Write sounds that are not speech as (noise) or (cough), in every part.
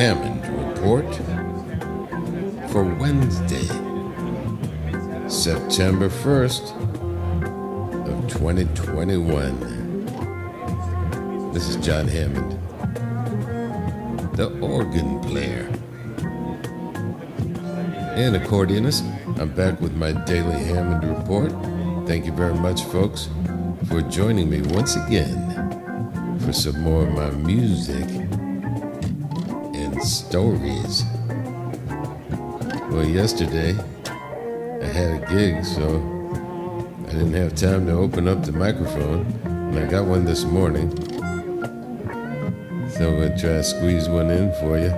Hammond Report for Wednesday, September 1st of 2021. This is John Hammond, the organ player and accordionist. I'm back with my daily Hammond Report. Thank you very much, folks, for joining me once again for some more of my music stories. Well, yesterday I had a gig, so I didn't have time to open up the microphone, and I got one this morning. So I'm to try to squeeze one in for you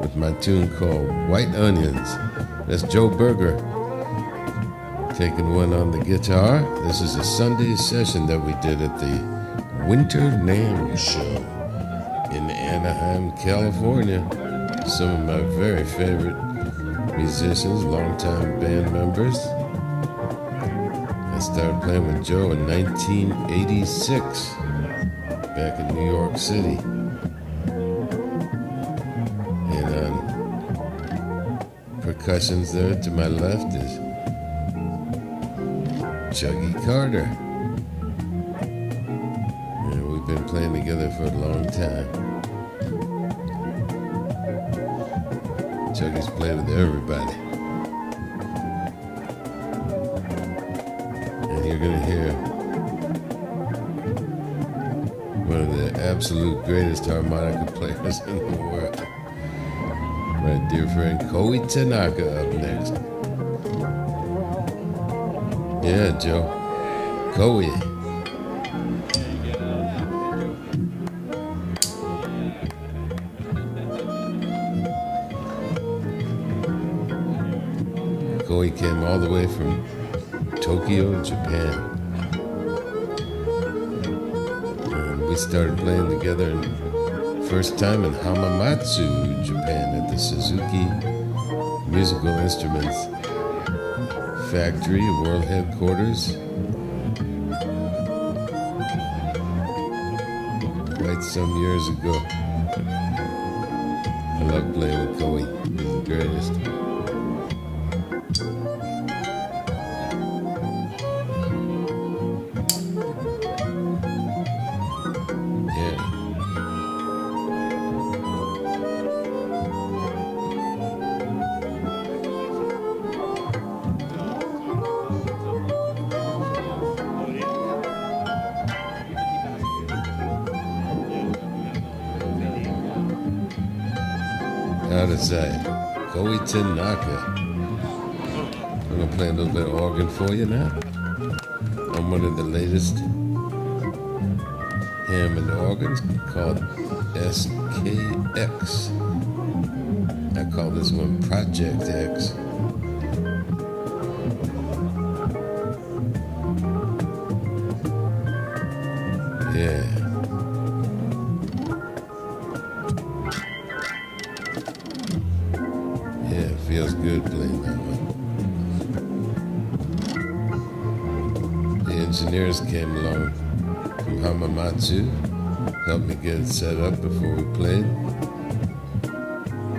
with my tune called White Onions. That's Joe Berger taking one on the guitar. This is a Sunday session that we did at the Winter NAMM Show Anaheim, California. Some of my very favorite musicians, longtime band members. I started playing with Joe in 1986 back in New York City. And on percussions there to my left is Chuggy Carter And we've been playing together for a long time. Chuggy's played with everybody. And you're to hear one of the absolute greatest harmonica (laughs) players in the world. My dear friend Koei Tanaka up next. Yeah, Joe. Koei. Koei came all the way from Tokyo, Japan. And we started playing together first time in Hamamatsu, Japan at the Suzuki Musical Instruments Factory, World Headquarters. Quite some years ago. I love playing with Koei. He's the greatest. How does that? Koei Tanaka. I'm gonna play a little bit of organ for you now. I'm one of the latest Hammond organs called SKX. I call this one Project X. engineers came along from Hamamatsu, helped me get it set up before we played.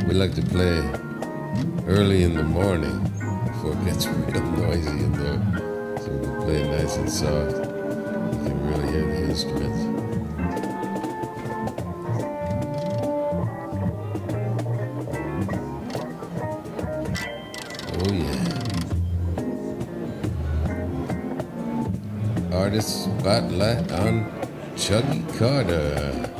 We like to play early in the morning before it gets (laughs) real noisy in there. So we play nice and soft. You can really hear the instruments. Oh, yeah. Artist Spotlight on Chuggy Carter.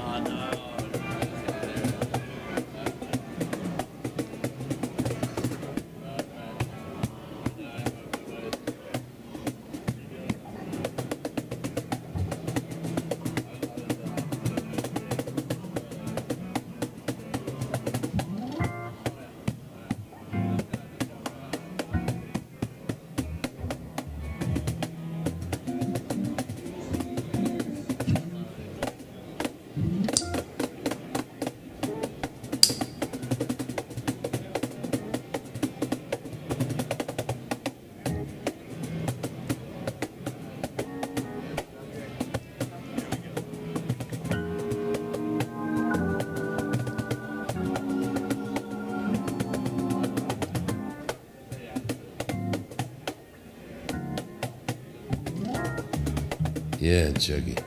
Yeah, Chuggy.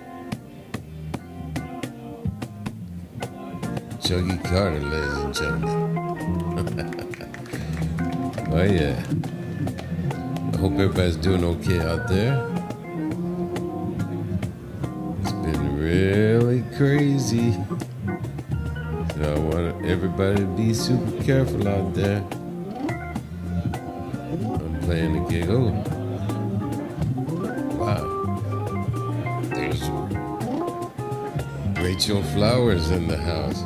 Chuggy Carter, ladies and gentlemen. (laughs) oh, yeah. I hope everybody's doing okay out there. It's been really crazy. So I want everybody to be super careful out there. I'm playing the gig. Oh, Rachel Flowers in the house.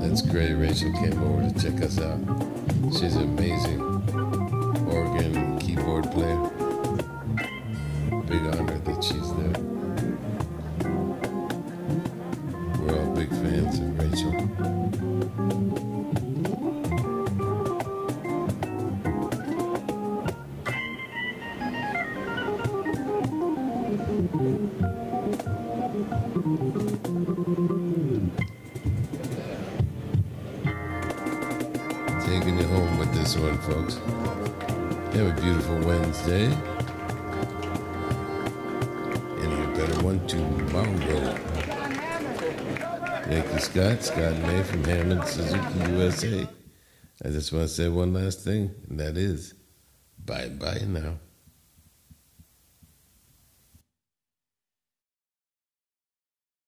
That's great. Rachel came over to check us out. She's amazing organ keyboard player. Big honor that she's there. Taking you home with this one, folks. Have a beautiful Wednesday. And you better one tomorrow. Thank you, Scott. Scott May from Hammond, Suzuki, USA. I just want to say one last thing, and that is bye bye now.